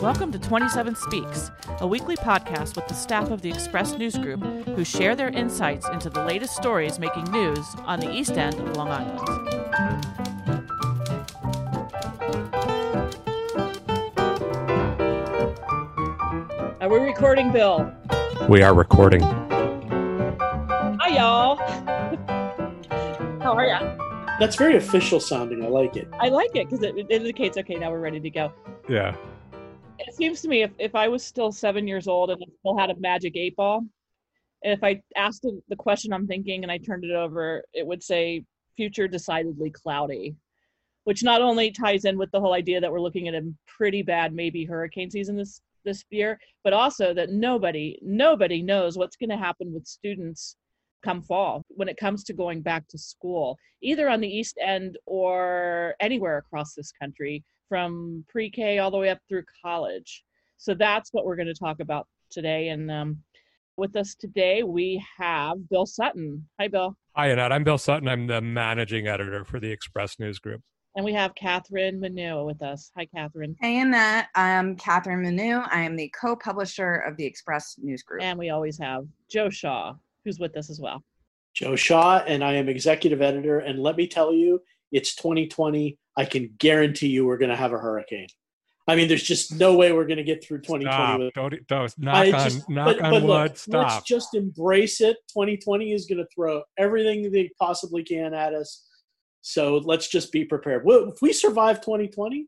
Welcome to 27 Speaks, a weekly podcast with the staff of the Express News Group who share their insights into the latest stories making news on the East End of Long Island. Are we recording, Bill? We are recording. Hi, y'all. How are ya? That's very official sounding. I like it. I like it because it, it indicates, okay, now we're ready to go. Yeah. It seems to me if, if I was still seven years old and still had a magic eight ball, and if I asked the question I'm thinking and I turned it over, it would say future decidedly cloudy, which not only ties in with the whole idea that we're looking at a pretty bad maybe hurricane season this this year, but also that nobody nobody knows what's going to happen with students come fall when it comes to going back to school, either on the East End or anywhere across this country, from pre K all the way up through college. So that's what we're going to talk about today. And um, with us today, we have Bill Sutton. Hi, Bill. Hi, Annette. I'm Bill Sutton. I'm the managing editor for the Express News Group. And we have Kathryn Menu with us. Hi, Kathryn. Hey, Annette. I'm Kathryn Menu. I am the co publisher of the Express News Group. And we always have Joe Shaw, who's with us as well. Joe Shaw, and I am executive editor. And let me tell you, it's 2020. I can guarantee you we're going to have a hurricane. I mean, there's just no way we're going to get through 2020. Stop. Don't, don't knock just, on, knock but, on but. Look, Stop. Let's just embrace it. 2020 is going to throw everything they possibly can at us. So let's just be prepared. Well, if we survive 2020,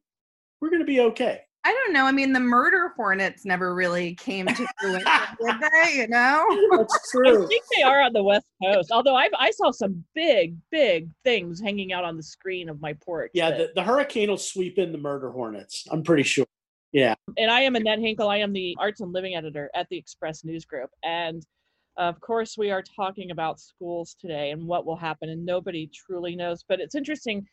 we're going to be okay. I don't know. I mean, the murder hornets never really came to fruition, did they? You know, that's true. I think they are on the west coast. Although I I saw some big, big things hanging out on the screen of my porch. Yeah, that, the, the hurricane will sweep in the murder hornets. I'm pretty sure. Yeah. And I am Annette Hinkle. I am the arts and living editor at the Express News Group, and of course, we are talking about schools today and what will happen, and nobody truly knows. But it's interesting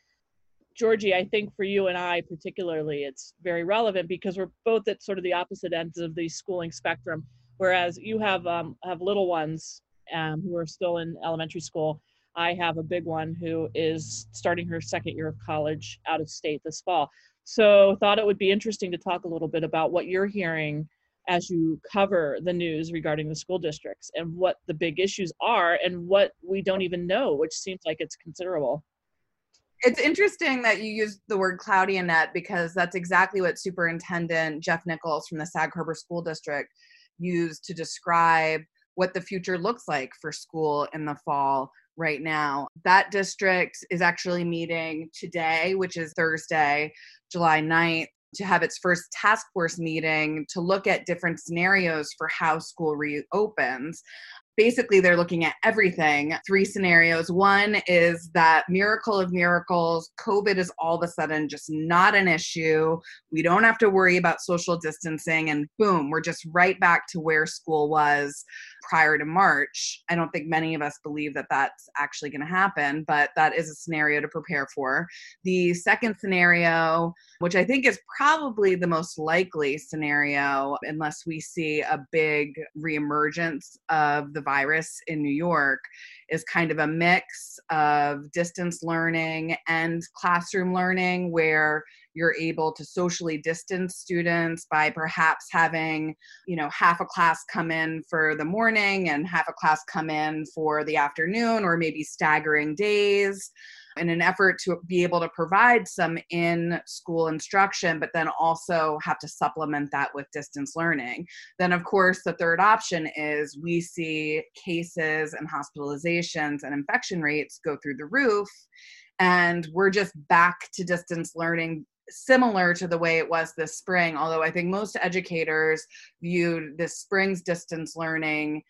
Georgie, I think for you and I particularly, it's very relevant because we're both at sort of the opposite ends of the schooling spectrum. Whereas you have um, have little ones um, who are still in elementary school. I have a big one who is starting her second year of college out of state this fall. So thought it would be interesting to talk a little bit about what you're hearing as you cover the news regarding the school districts and what the big issues are and what we don't even know, which seems like it's considerable it's interesting that you use the word cloudy Annette because that's exactly what Superintendent Jeff Nichols from the Sag Harbor School District used to describe what the future looks like for school in the fall right now. That district is actually meeting today, which is Thursday, July 9th, to have its first task force meeting to look at different scenarios for how school reopens basically they're looking at everything three scenarios. One is that miracle of miracles covid is all of a sudden just not an issue. We don't have to worry about social distancing and boom we're just right back to where school was prior to march i don't think many of us believe that that's actually going to happen but that is a scenario to prepare for. The second scenario which i think is probably the most likely scenario unless we see a big reemergence of the virus in New York is kind of a mix of distance learning and classroom learning where you're able to socially distance students by perhaps having you know half a class come in for the morning and half a class come in for the afternoon or maybe staggering days in an effort to be able to provide some in school instruction, but then also have to supplement that with distance learning. Then, of course, the third option is we see cases and hospitalizations and infection rates go through the roof, and we're just back to distance learning similar to the way it was this spring although i think most educators viewed this spring's distance learning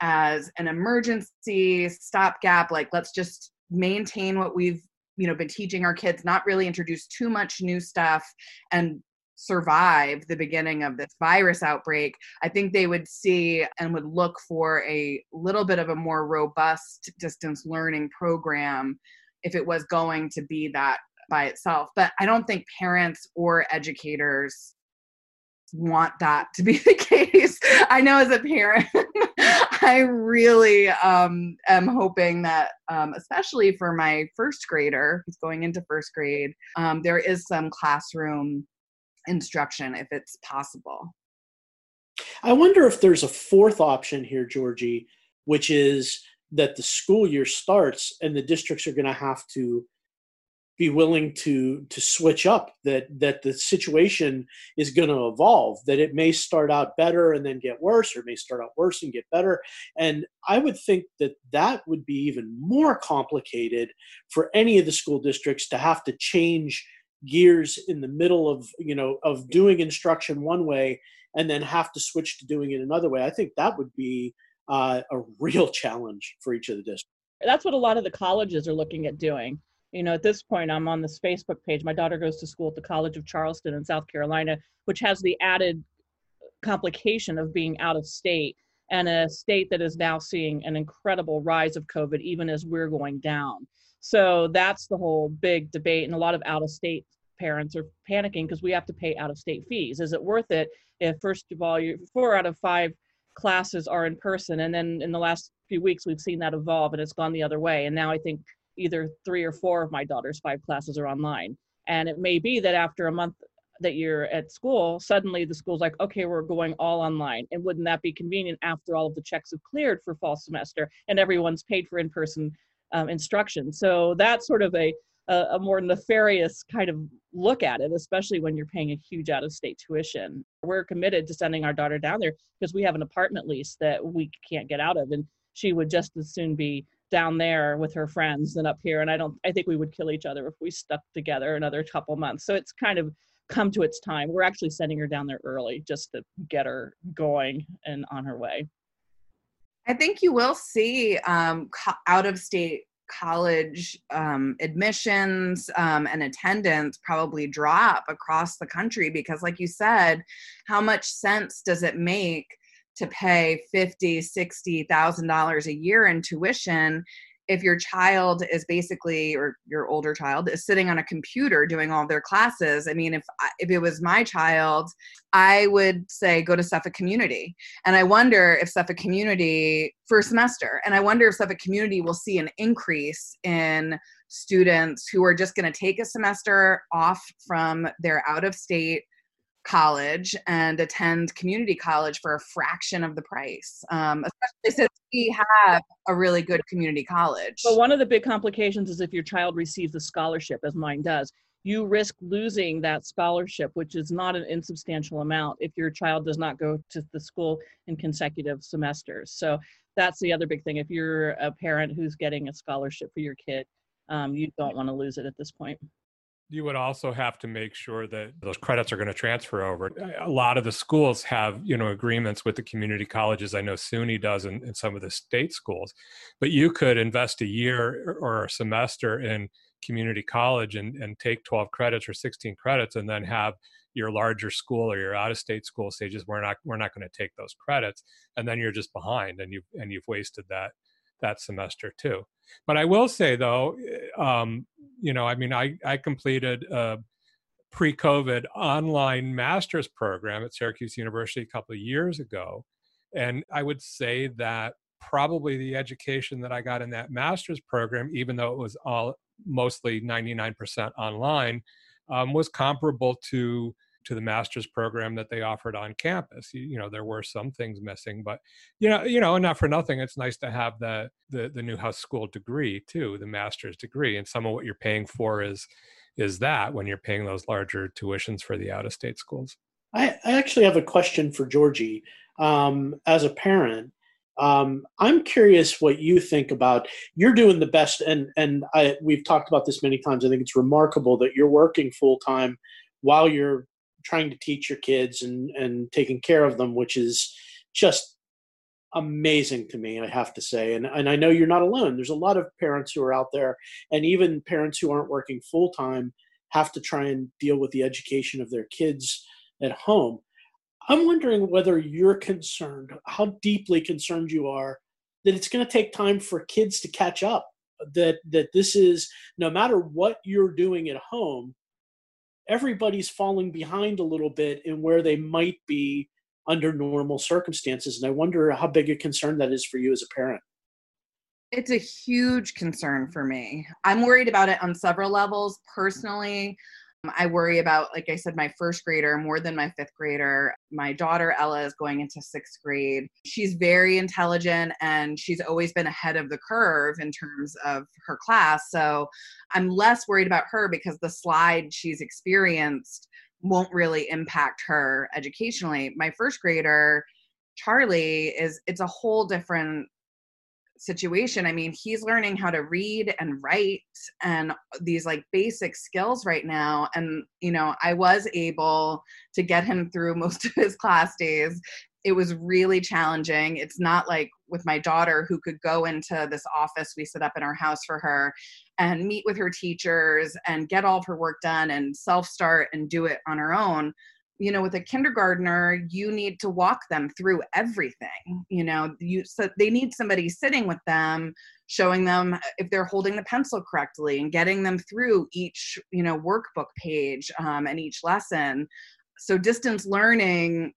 as an emergency stopgap like let's just maintain what we've you know been teaching our kids not really introduce too much new stuff and survive the beginning of this virus outbreak i think they would see and would look for a little bit of a more robust distance learning program if it was going to be that by itself. But i don't think parents or educators want that to be the case. I know as a parent I really um, am hoping that, um, especially for my first grader who's going into first grade, um, there is some classroom instruction if it's possible. I wonder if there's a fourth option here, Georgie, which is that the school year starts and the districts are going to have to be willing to to switch up that that the situation is going to evolve that it may start out better and then get worse or may start out worse and get better and i would think that that would be even more complicated for any of the school districts to have to change gears in the middle of you know of doing instruction one way and then have to switch to doing it another way i think that would be uh, a real challenge for each of the districts. That's what a lot of the colleges are looking at doing. You know, at this point, I'm on this Facebook page. My daughter goes to school at the College of Charleston in South Carolina, which has the added complication of being out of state and a state that is now seeing an incredible rise of COVID, even as we're going down. So that's the whole big debate. And a lot of out of state parents are panicking because we have to pay out of state fees. Is it worth it if, first of all, you four out of five classes are in person and then in the last few weeks we've seen that evolve and it's gone the other way and now i think either three or four of my daughter's five classes are online and it may be that after a month that you're at school suddenly the school's like okay we're going all online and wouldn't that be convenient after all of the checks have cleared for fall semester and everyone's paid for in-person um, instruction so that's sort of a a, a more nefarious kind of look at it, especially when you're paying a huge out of state tuition. We're committed to sending our daughter down there because we have an apartment lease that we can't get out of. And she would just as soon be down there with her friends than up here. And I don't, I think we would kill each other if we stuck together another couple months. So it's kind of come to its time. We're actually sending her down there early just to get her going and on her way. I think you will see um, out of state college um, admissions um, and attendance probably drop across the country because like you said how much sense does it make to pay 50 60 thousand dollars a year in tuition if your child is basically or your older child is sitting on a computer doing all their classes. I mean if if it was my child i would say go to suffolk community. And i wonder if suffolk community for a semester and i wonder if suffolk community will see an increase in students who are just going to take a semester off from their out of state college and attend community college for a fraction of the price, um, especially since we have a really good community college. But one of the big complications is if your child receives a scholarship, as mine does, you risk losing that scholarship, which is not an insubstantial amount if your child does not go to the school in consecutive semesters. So that's the other big thing. If you're a parent who's getting a scholarship for your kid, um, you don't want to lose it at this point you would also have to make sure that those credits are going to transfer over. A lot of the schools have, you know, agreements with the community colleges. I know SUNY does in, in some of the state schools, but you could invest a year or a semester in community college and, and take 12 credits or 16 credits and then have your larger school or your out of state school say just we're not we're not going to take those credits and then you're just behind and you've and you've wasted that that semester too. But I will say though, eh, um, you know, I mean, I I completed a pre-COVID online master's program at Syracuse University a couple of years ago, and I would say that probably the education that I got in that master's program, even though it was all mostly 99% online, um, was comparable to to the master's program that they offered on campus. You, you, know, there were some things missing, but you know, you know, and not for nothing, it's nice to have the the the Newhouse School degree too, the master's degree, and some of what you're paying for is is that when you're paying those larger tuitions for the out of state schools. I, I actually have a question for Georgie. Um, as a parent, um, I'm curious what you think about. You're doing the best, and and I, we've talked about this many times. I think it's remarkable that you're working full time while you're trying to teach your kids and and taking care of them, which is just amazing to me, I have to say. And and I know you're not alone. There's a lot of parents who are out there, and even parents who aren't working full time have to try and deal with the education of their kids at home. I'm wondering whether you're concerned, how deeply concerned you are that it's going to take time for kids to catch up. That that this is no matter what you're doing at home, everybody's falling behind a little bit in where they might be under normal circumstances. And I wonder how big a concern that is for you as a parent. It's a huge concern for me. I'm worried about it on several levels. Personally, Um, I worry about, like I said, my first grader more than my fifth grader. My daughter, Ella, is going into sixth grade. She's very intelligent and she's always been ahead of the curve in terms of her class. So I'm less worried about her because the slide she's experienced won't really impact her educationally. My first grader, Charlie, is it's a whole different situation. I mean, he's learning how to read and write and these like basic skills right now. And, you know, I was able to get him through most of his class days. It was really challenging. It's not like with my daughter who could go into this office we set up in our house for her and meet with her teachers and get all of her work done and self start and do it on her own you know with a kindergartner you need to walk them through everything you know you so they need somebody sitting with them showing them if they're holding the pencil correctly and getting them through each you know workbook page um, and each lesson. So distance learning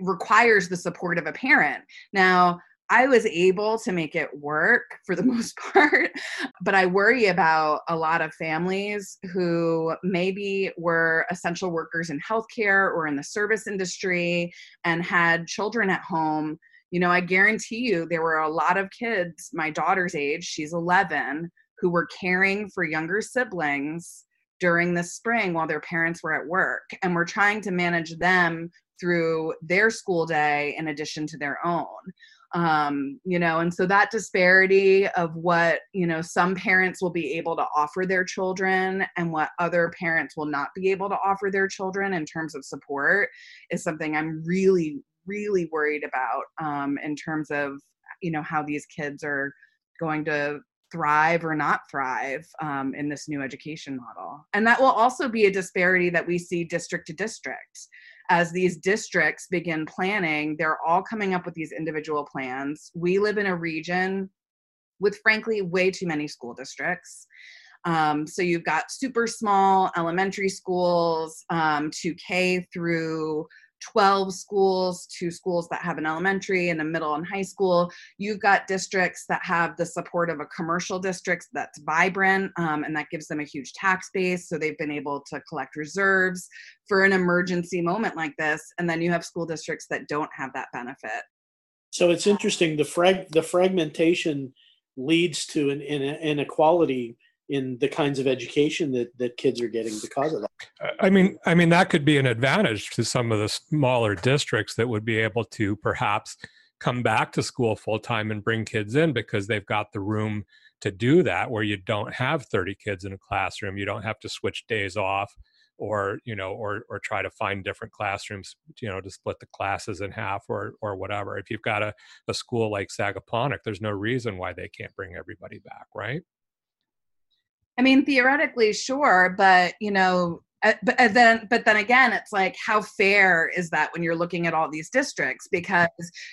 requires the support of a parent. Now I was able to make it work for the most part, but I worry about a lot of families who maybe were essential workers in healthcare or in the service industry and had children at home. You know, I guarantee you there were a lot of kids, my daughter's age, she's 11, who were caring for younger siblings during the spring while their parents were at work. And we're trying to manage them through their school day in addition to their own um, you know and so that disparity of what you know some parents will be able to offer their children and what other parents will not be able to offer their children in terms of support is something i'm really really worried about um, in terms of you know how these kids are going to thrive or not thrive um, in this new education model. And that will also be a disparity that we see district to district as these districts begin planning, they're all coming up with these individual plans. We live in a region with, frankly, way too many school districts. Um, so you've got super small elementary schools um, to K through 12 schools to schools that have an elementary and a middle and high school. You've got districts that have the support of a commercial district that's vibrant um, and that gives them a huge tax base. So they've been able to collect reserves for an emergency moment like this. And then you have school districts that don't have that benefit. So it's interesting. The frag the fragmentation leads to an, an inequality in the kinds of education that that kids are getting because of that. I mean, I mean that could be an advantage to some of the smaller districts that would be able to perhaps come back to school full time and bring kids in because they've got the room to do that where you don't have 30 kids in a classroom. You don't have to switch days off or you know or or try to find different classrooms you know to split the classes in half or or whatever. If you've got a, a school like sagaponack there's no reason why they can't bring everybody back right I mean, theoretically, sure, but you know, uh, but uh, then, but then again, it's like, how fair is that when you're looking at all these districts? Because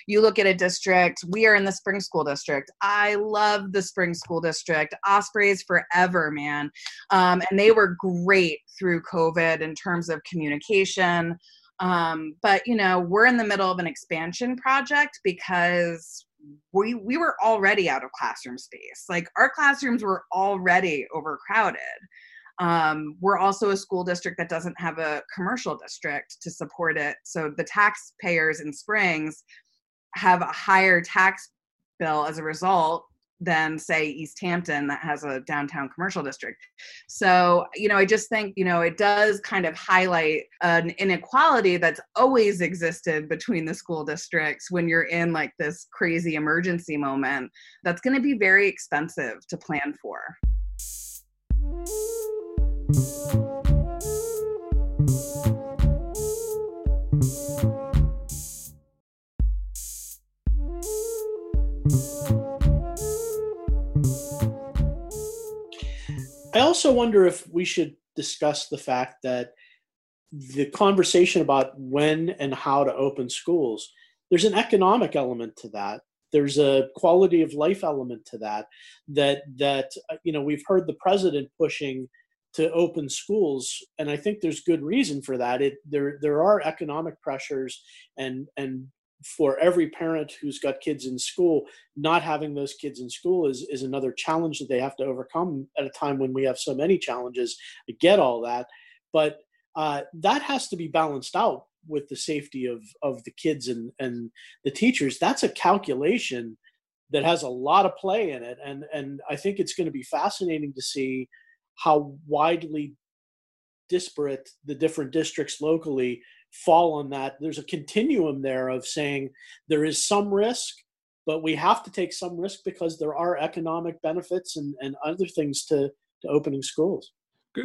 you look at a district. We are in the Springs School District. I love the Springs School District. Ospreys forever, man, um, and they were great through COVID in terms of communication. Um, but you know, we're in the middle of an expansion project because we we were already out of classroom space. Like our classrooms were already overcrowded. Um, we're also a school district that doesn't have a commercial district to support it. So the taxpayers in springs have a higher tax bill as a result than say East Hampton that has a downtown commercial district. So, you know, I just think, you know, it does kind of highlight an inequality that's always existed between the school districts when you're in like this crazy emergency moment that's going to be very expensive to plan for. I also wonder if we should discuss the fact that the conversation about when and how to open schools, there's an economic element to that. There's a quality of life element to that. That that uh, you know we've heard the president pushing to open schools, and I think there's good reason for that. It there there are economic pressures and and for every parent who's got kids in school, not having those kids in school is, is another challenge that they have to overcome at a time when we have so many challenges. I get all that. but uh, that has to be balanced out with the safety of of the kids and and the teachers. That's a calculation that has a lot of play in it, and and I think it's going to be fascinating to see how widely disparate the different districts locally fall on that. There's a continuum there of saying there is some risk, but we have to take some risk because there are economic benefits and, and other things to, to opening schools.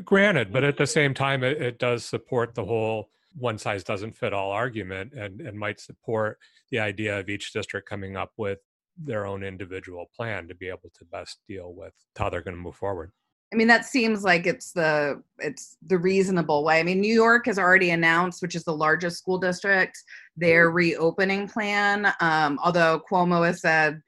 Granted, but at the same time, it, it does support the whole one size doesn't fit all argument and, and might support the idea of each district coming up with their own individual plan to be able to best deal with how they're going to move forward. I mean, that seems like it's the it's the reasonable way. I mean, New York has already announced, which is the largest school district, their mm-hmm. reopening plan. Um, although Cuomo has said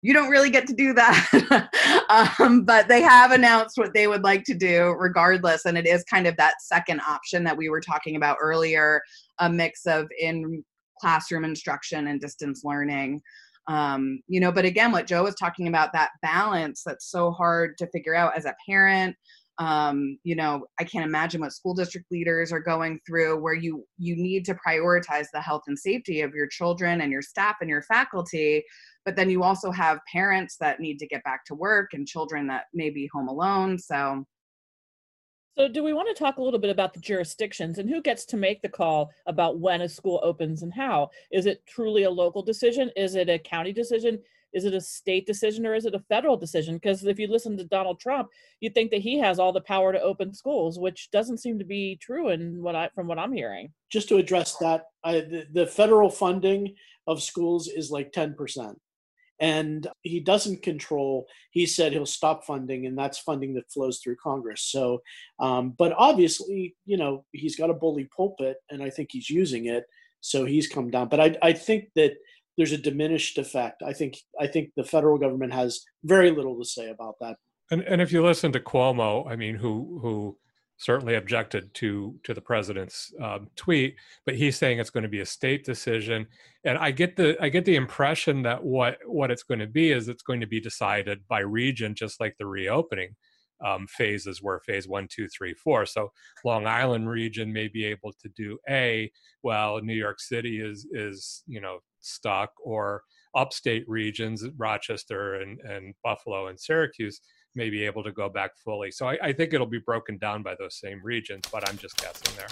you don't really get to do that, um, but they have announced what they would like to do, regardless. And it is kind of that second option that we were talking about earlier, a mix of in classroom instruction and distance learning um, you know but again what joe was talking about that balance that's so hard to figure out as a parent um, you know i can't imagine what school district leaders are going through where you you need to prioritize the health and safety of your children and your staff and your faculty but then you also have parents that need to get back to work and children that may be home alone. So so, do we want to talk a little bit about the jurisdictions and who gets to make the call about when a school opens and how? Is it truly a local decision? Is it a county decision? Is it a state decision or is it a federal decision? Because if you listen to Donald Trump, you'd think that he has all the power to open schools, which doesn't seem to be true in what I from what I'm hearing. Just to address that, I, the, the federal funding of schools is like 10% and he doesn't control he said he'll stop funding and that's funding that flows through congress. So um, but obviously you know he's got a bully pulpit and i think he's using it so he's come down. But i, I think that there's a diminished effect. I think i think the federal government has very little to say about that. And, and if you listen to cuomo i mean who who certainly objected to to the president's um, tweet, but he's saying it's going to be a state decision. And I get the I get the impression that what what it's going to be is it's going to be decided by region, just like the reopening um, phases were phase one, two, three, four. So Long Island region may be able to do A, while New York City is is you know stuck, or upstate regions, Rochester and and Buffalo and Syracuse may be able to go back fully. So I, I think it'll be broken down by those same regions, but I'm just guessing there.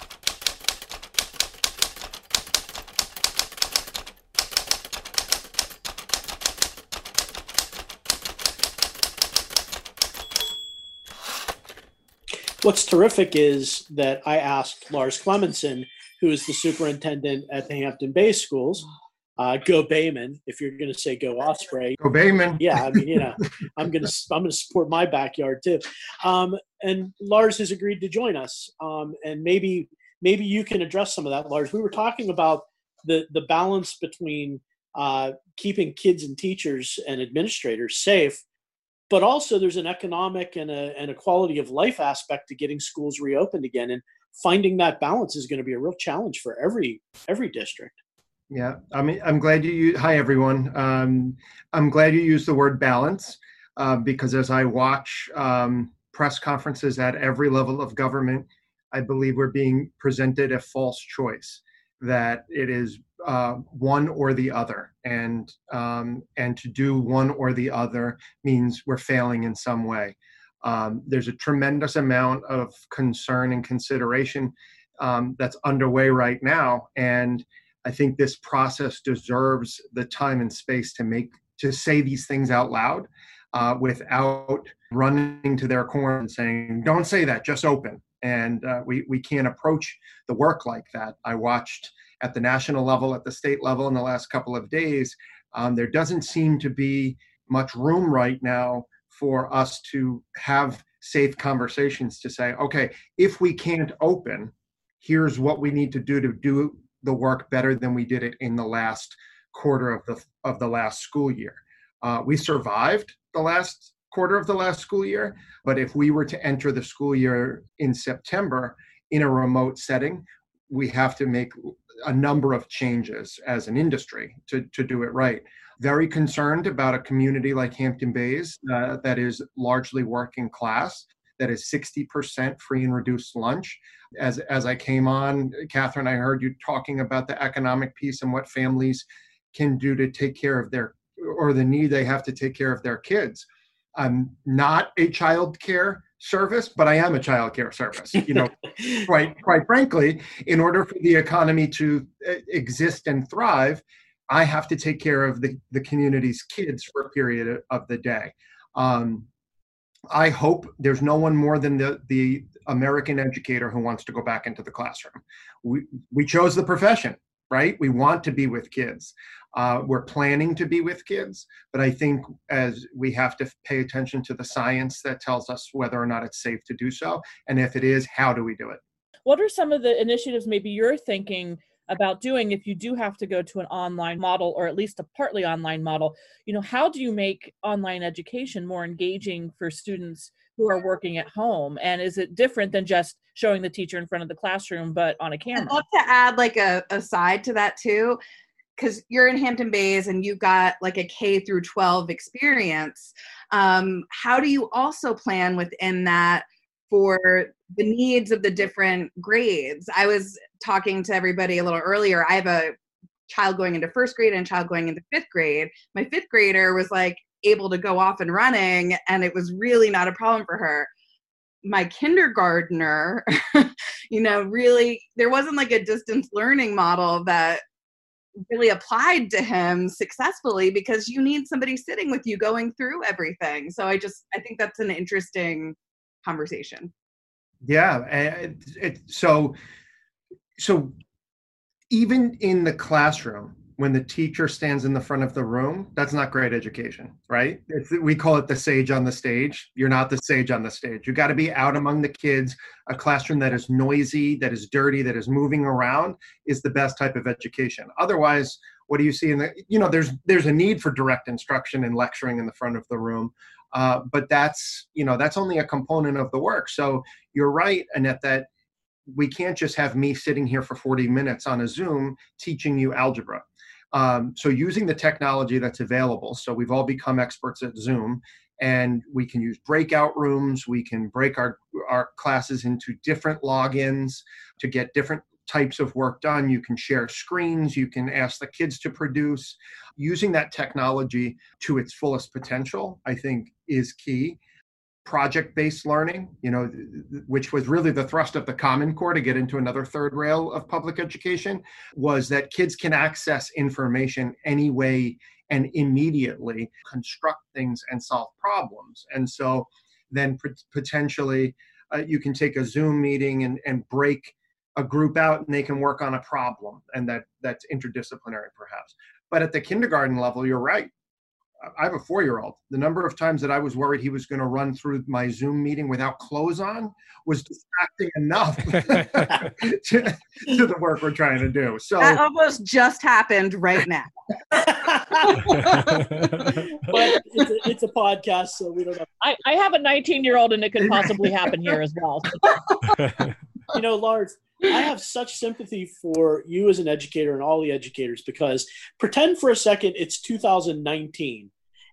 What's terrific is that I asked Lars Clemensen, who is the superintendent at the Hampton Bay Schools, uh, go Bayman. If you're going to say go Osprey, go Bayman. Yeah, I mean, you know, I'm going to I'm going to support my backyard too. Um, and Lars has agreed to join us, um, and maybe maybe you can address some of that, Lars. We were talking about the the balance between uh, keeping kids and teachers and administrators safe, but also there's an economic and a and a quality of life aspect to getting schools reopened again, and finding that balance is going to be a real challenge for every every district. Yeah, I mean, I'm glad you. Use, hi, everyone. Um, I'm glad you used the word balance uh, because as I watch um, press conferences at every level of government, I believe we're being presented a false choice that it is uh, one or the other, and um, and to do one or the other means we're failing in some way. Um, there's a tremendous amount of concern and consideration um, that's underway right now, and I think this process deserves the time and space to make to say these things out loud uh, without running to their corner and saying, "Don't say that, just open." And uh, we we can't approach the work like that. I watched at the national level, at the state level, in the last couple of days. Um, there doesn't seem to be much room right now for us to have safe conversations to say, okay, if we can't open, here's what we need to do to do the work better than we did it in the last quarter of the of the last school year. Uh, we survived the last quarter of the last school year, but if we were to enter the school year in September in a remote setting, we have to make a number of changes as an industry to, to do it right. Very concerned about a community like Hampton Bays uh, that is largely working class, that is 60% free and reduced lunch. As, as I came on, Kathryn, I heard you talking about the economic piece and what families can do to take care of their, or the need they have to take care of their kids. I'm not a child care service, but I am a child care service. You know, quite quite frankly, in order for the economy to uh, exist and thrive, I have to take care of the, the community's kids for a period of the day. Um, I hope there's no one more than the, the American educator who wants to go back into the classroom. We, we chose the profession, right? We want to be with kids. Uh, we're planning to be with kids, but I think as we have to pay attention to the science that tells us whether or not it's safe to do so. And if it is, how do we do it? What are some of the initiatives maybe you're thinking about doing if you do have to go to an online model or at least a partly online model you know how do you make online education more engaging for students who are working at home? And is it different than just showing the teacher in front of the classroom but on a camera i'd love to add like a, a side to that too because you're in hampton bays and you've got like a k through 12 experience. Um, how do you also plan within that for the needs of the different grades. I was talking to everybody a little earlier. I have a child going into first grade and child going into fifth grade. My fifth grader was like able to go off and running, and it was really not a problem for her. My kindergartner, you know, really, there wasn't like a distance learning model that really applied to him successfully because you need somebody sitting with you going through everything. So I just, I think that's an interesting conversation. Yeah, it, it, so so even in the classroom, when the teacher stands in the front of the room, that's not great education, right? It's, we call it the sage on the stage. You're not the sage on the stage. You got to be out among the kids. A classroom that is noisy, that is dirty, that is moving around is the best type of education. Otherwise, what do you see in the? You know, there's there's a need for direct instruction and lecturing in the front of the room, uh, but that's you know that's only a component of the work. So you're right, Annette, that we can't just have me sitting here for 40 minutes on a Zoom teaching you algebra. Um, so using the technology that's available. So we've all become experts at Zoom, and we can use breakout rooms. We can break our our classes into different logins to get different types of work done. You can share screens, you can ask the kids to produce. Using that technology to its fullest potential, I think, is key. Project based learning, you know, which was really the thrust of the Common Core to get into another third rail of public education, was that kids can access information any way and immediately construct things and solve problems. And so then potentially uh, you can take a Zoom meeting and, and break a group out and they can work on a problem and that that's interdisciplinary perhaps but at the kindergarten level you're right i have a four year old the number of times that i was worried he was going to run through my zoom meeting without clothes on was distracting enough to, to, the work we're trying to do so that almost just happened right now. But it's a, it's a, podcast so we don't have I, I have a 19 year old and it could possibly happen here as well. You know lars I have such sympathy for you as an educator and all the educators because pretend for a second it's 2019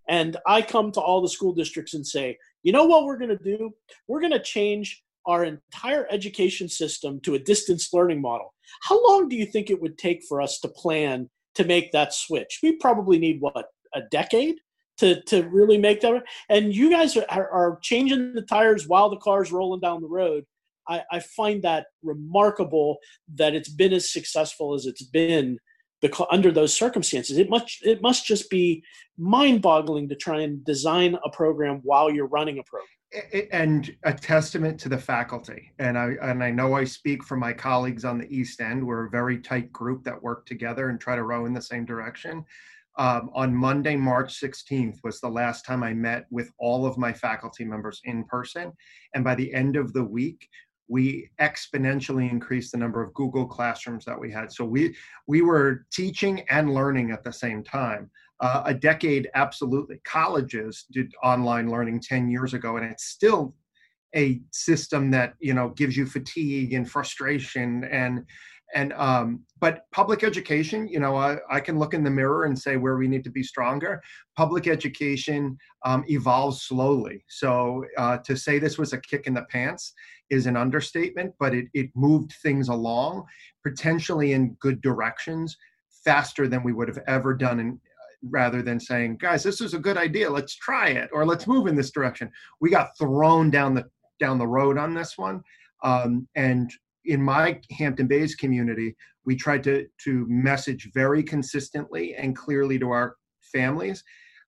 and I come to all the school districts and say, you know what we're going to do? We're going to change our entire education system to a distance learning model. How long do you think it would take for us to plan to make that switch? We probably need what, a decade? To, to really make that and you guys are, are, changing the tires while the car's rolling down the road I, I find that remarkable that it's been as successful as it's been because under those circumstances. It must it must just be mind-boggling to try and design a program while you're running a program. And a testament to the faculty. And i and i know i speak for my colleagues on the east end. We're a very tight group that work together and try to row in the same direction. Um, on monday march 16th was the last time i met with all of my faculty members in person. And by the end of the week we exponentially increased the number of Google classrooms that we had. So we we were teaching and learning at the same time. Uh, a decade, absolutely. Colleges did online learning 10 years ago, and it's still a system that you know gives you fatigue and frustration and And um, but public education, you know, I, I can look in the mirror and say where we need to be stronger. Public education um, evolves slowly. So uh, to say this was a kick in the pants is an understatement, but it, it moved things along potentially in good directions faster than we would have ever done in, rather than saying, guys, this is a good idea, let's try it, or let's move in this direction. We got thrown down the down the road on this one. Um, and in my Hampton Bays community, we tried to to message very consistently and clearly to our families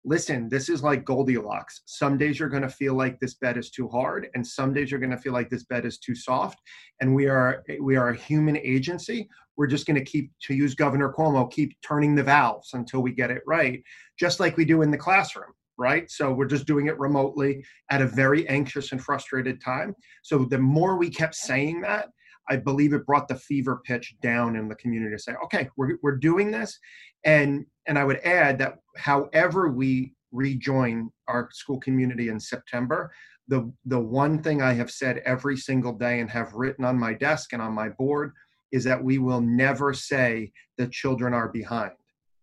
listen, this is like Goldilocks. Some days you're going to feel like this bed is too hard, and some days you're going to feel like this bed is too soft. And we are we are a human agency. We're just going to keep, to use Governor Cuomo, keep turning the valves until we get it right, just like we do in the classroom. Right. So we're just doing it remotely at a very anxious and frustrated time. So the more we kept saying that, I believe it brought the fever pitch down in the community to say, okay, we're, we're doing this. And, and I would add that however we rejoin our school community in September, the, the one thing I have said every single day and have written on my desk and on my board is that we will never say that children are behind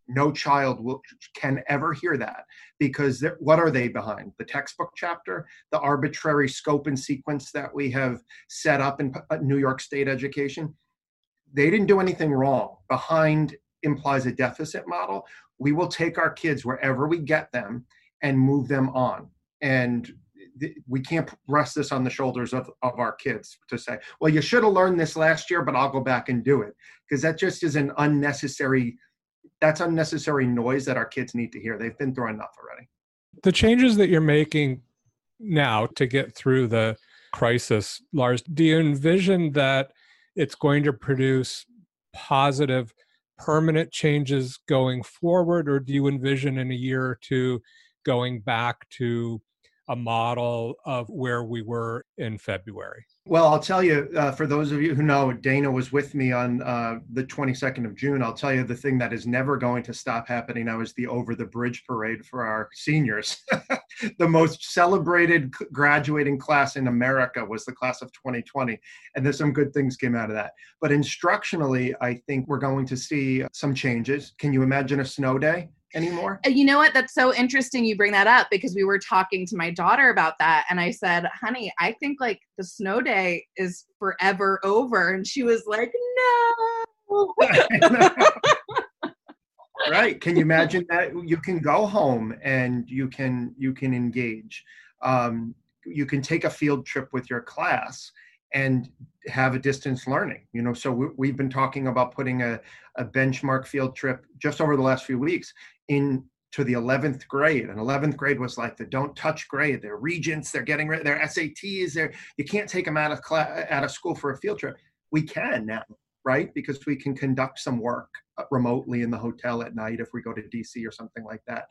no child will can ever hear that because what are they behind? The textbook chapter? The arbitrary scope and sequence that we have set up in uh, new york state education? They didn't do anything wrong. Behind implies a deficit model. We will take our kids wherever we get them and move them on. And we can't rest this on the shoulders of, of our kids to say well you should have learned this last year but i'll go back and do it. Because that just is an unnecessary that's unnecessary noise that our kids need to hear. They've been through enough already. The changes that you're making now to get through the crisis, Lars, do you envision that it's going to produce positive, permanent changes going forward, or do you envision in a year or two going back to a model of where we were in February? Well, I'll tell you, uh, for those of you who know, Dana was with me on uh, the 22nd of June. I'll tell you the thing that is never going to stop happening now is the Over the Bridge parade for our seniors. the most celebrated graduating class in America was the class of 2020. And there's some good things came out of that. But instructionally, I think we're going to see some changes. Can you imagine a snow day? Anymore? Uh, you know what? That's so interesting you bring that up because we were talking to my daughter about that. And I said, honey, I think like the snow day is forever over. And she was like, no. right. Can you imagine that? You can go home and you can you can engage. Um, you can take a field trip with your class and have a distance learning you know so we, have been talking about putting a, a benchmark field trip just over the last few weeks in to the 11th grade and 11th grade was like the don't touch grade they're regents they're getting rid their sats they're you can't take them out of class out of school for a field trip. We can now right? Because we can conduct some work uh, remotely in the hotel at night if we go to dc or something like that.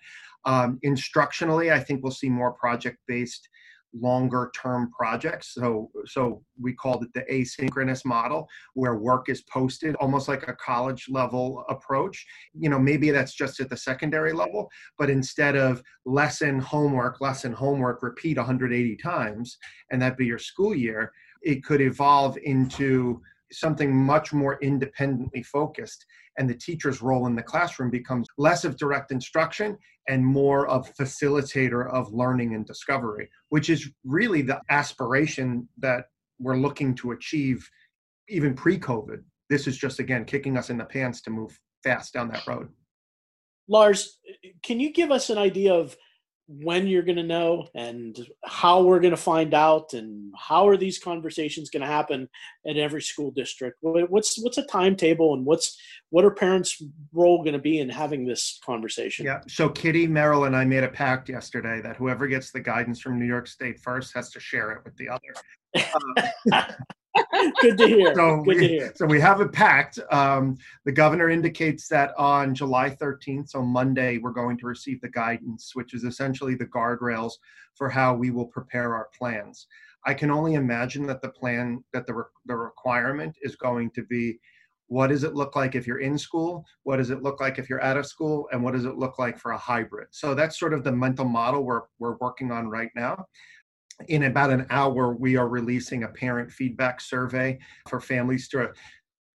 Um, instructionally i think we'll see more project based longer term projects. So, so we called it the asynchronous model where work is posted almost like a college level approach. You know, maybe that's just at the secondary level, but instead of lesson homework, lesson homework, repeat 180 times, and that be your school year, it could evolve into something much more independently focused and the teacher's role in the classroom becomes less of direct instruction and more of facilitator of learning and discovery which is really the aspiration that we're looking to achieve even pre-covid. This is just again kicking us in the pants to move fast down that road. Lars can you give us an idea of when you're going to know and how we're going to find out and how are these conversations going to happen at every school district? What's what's a timetable and what's what are parents role going to be in having this conversation? Yeah so kitty merrill and i made a pact yesterday that whoever gets the guidance from new york state first has to share it with the other. Um, Good to hear. So Good we, to hear. So we have it packed. Um, the governor indicates that on July 13th, so Monday, we're going to receive the guidance, which is essentially the guardrails for how we will prepare our plans. I can only imagine that the plan, that the, re- the requirement is going to be what does it look like if you're in school? What does it look like if you're out of school? And what does it look like for a hybrid? So that's sort of the mental model we're, we're working on right now in about an hour, we are releasing a parent feedback survey for families to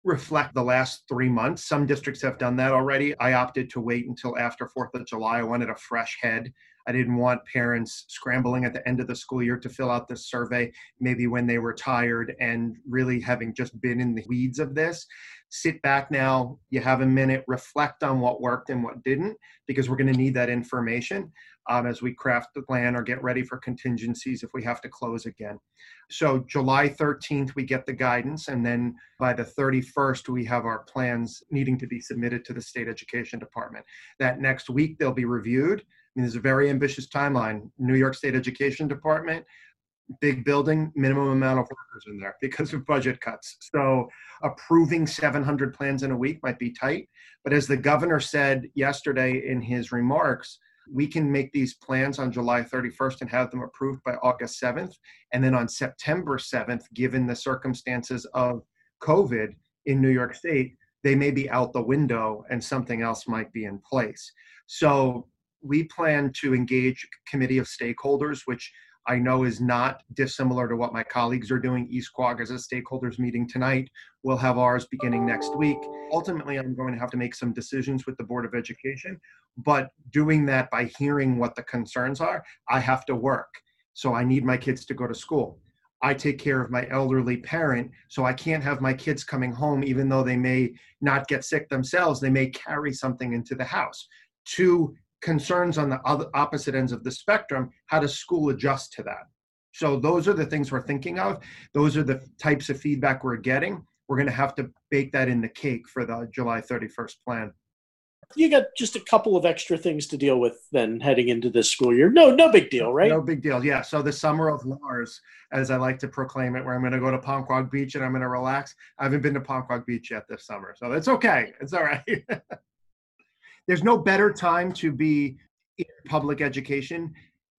reflect the last three months. Some districts have done that already. I opted to wait until after 4th of July. I wanted a fresh head. I didn't want parents scrambling at the end of the school year to fill out this survey, maybe when they were tired and really having just been in the weeds of this. Sit back now, you have a minute, reflect on what worked and what didn't, because we're going to need that information um, as we craft the plan or get ready for contingencies if we have to close again. So, July 13th, we get the guidance, and then by the 31st, we have our plans needing to be submitted to the state education department. That next week, they'll be reviewed I mean, there's a very ambitious timeline. New York State Education Department, big building, minimum amount of workers in there because of budget cuts. So approving 700 plans in a week might be tight. But as the governor said yesterday in his remarks, we can make these plans on July 31st and have them approved by August 7th. And then on September 7th, given the circumstances of COVID in New York State, they may be out the window and something else might be in place. So we plan to engage a committee of stakeholders, which I know is not dissimilar to what my colleagues are doing. East Quogue is a stakeholders meeting tonight. We'll have ours beginning next week. Ultimately, I'm going to have to make some decisions with the Board of Education, but doing that by hearing what the concerns are, I have to work. So I need my kids to go to school. I take care of my elderly parent, so I can't have my kids coming home, even though they may not get sick themselves, they may carry something into the house. Two concerns on the other opposite ends of the spectrum how does school adjust to that? So those are the things we're thinking of. Those are the types of feedback we're getting. We're going to have to bake that in the cake for the july 31st plan. You got just a couple of extra things to deal with then heading into this school year. No no big deal right? No big deal yeah. So the summer of lars as i like to proclaim it where i'm going to go to Ponquogue beach and i'm going to relax. I haven't been to Ponquogue beach yet this summer so it's okay. It's all right there's no better time to be in public education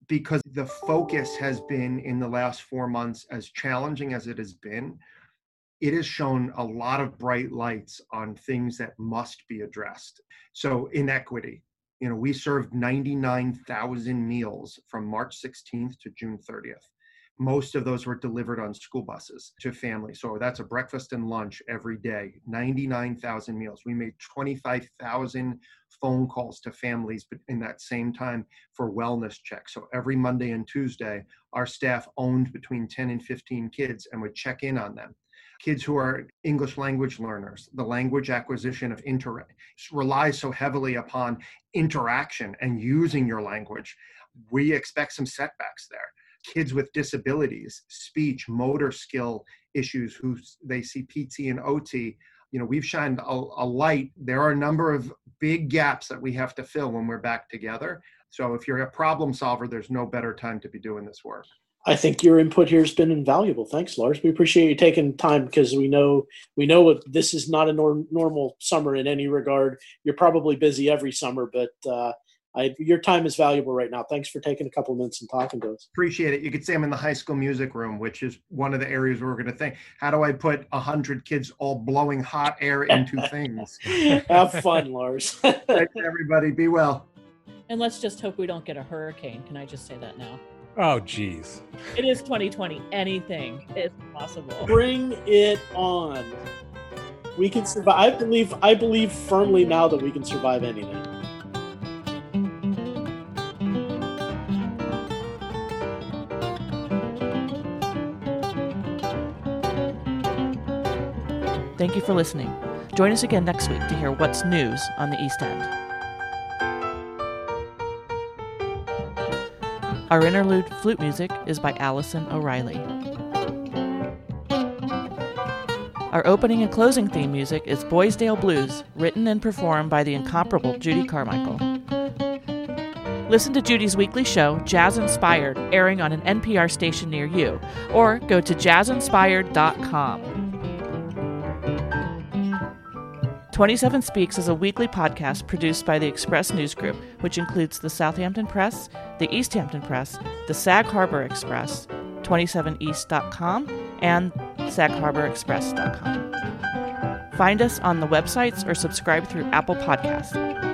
because the focus has been in the last four months as challenging as it has been it has shown a lot of bright lights on things that must be addressed. So inequity. You know we served 99000 meals from march 16th to june 30th most of those were delivered on school buses to families. So that's a breakfast and lunch every day, 99,000 meals. We made 25,000 phone calls to families in that same time for wellness checks. So every Monday and Tuesday, our staff owned between 10 and 15 kids and would check in on them. Kids who are English language learners, the language acquisition of inter relies so heavily upon interaction and using your language. We expect some setbacks there kids with disabilities, speech, motor skill issues who they see PT and OT. You know, we've shined a, a light. There are a number of big gaps that we have to fill when we're back together. So if you're a problem solver, there's no better time to be doing this work. I think your input here has been invaluable. Thanks, Lars. We appreciate you taking time because we know we know what this is not a nor- normal summer in any regard. You're probably busy every summer, but uh, I, your time is valuable right now. Thanks for taking a couple of minutes and talking to us. Appreciate it. You could say I'm in the high school music room, which is one of the areas where we're going to think, how do I put a hundred kids all blowing hot air into things? Have fun, Lars. Thanks, everybody. Be well. And let's just hope we don't get a hurricane. Can I just say that now? Oh, geez. It is 2020. Anything is possible. Bring it on. We can survive. I believe. I believe firmly now that we can survive anything. Thank you for listening. Join us again next week to hear what's news on the East End. Our interlude flute music is by Allison O'Reilly. Our opening and closing theme music is Boysdale Blues, written and performed by the incomparable Judy Carmichael. Listen to Judy's weekly show, Jazz Inspired, airing on an NPR station near you, or go to jazzinspired.com. 27 Speaks is a weekly podcast produced by the Express News Group, which includes the Southampton Press, the East Hampton Press, the Sag Harbor Express, 27east.com, and sagharborexpress.com. Find us on the websites or subscribe through Apple Podcasts.